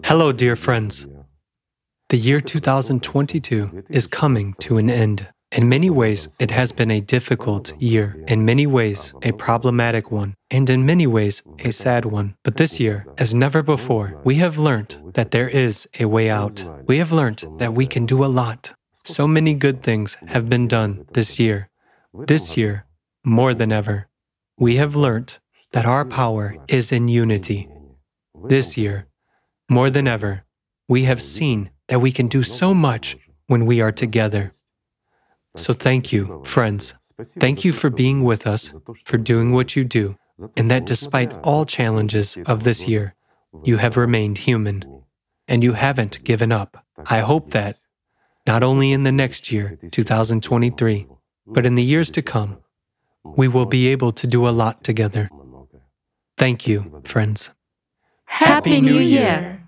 Hello, dear friends. The year 2022 is coming to an end. In many ways, it has been a difficult year, in many ways, a problematic one, and in many ways, a sad one. But this year, as never before, we have learned that there is a way out. We have learned that we can do a lot. So many good things have been done this year. This year, more than ever, we have learned that our power is in unity. This year, more than ever, we have seen that we can do so much when we are together. So thank you, friends. Thank you for being with us, for doing what you do, and that despite all challenges of this year, you have remained human and you haven't given up. I hope that not only in the next year, 2023, but in the years to come, we will be able to do a lot together. Thank you, friends. Happy New Year!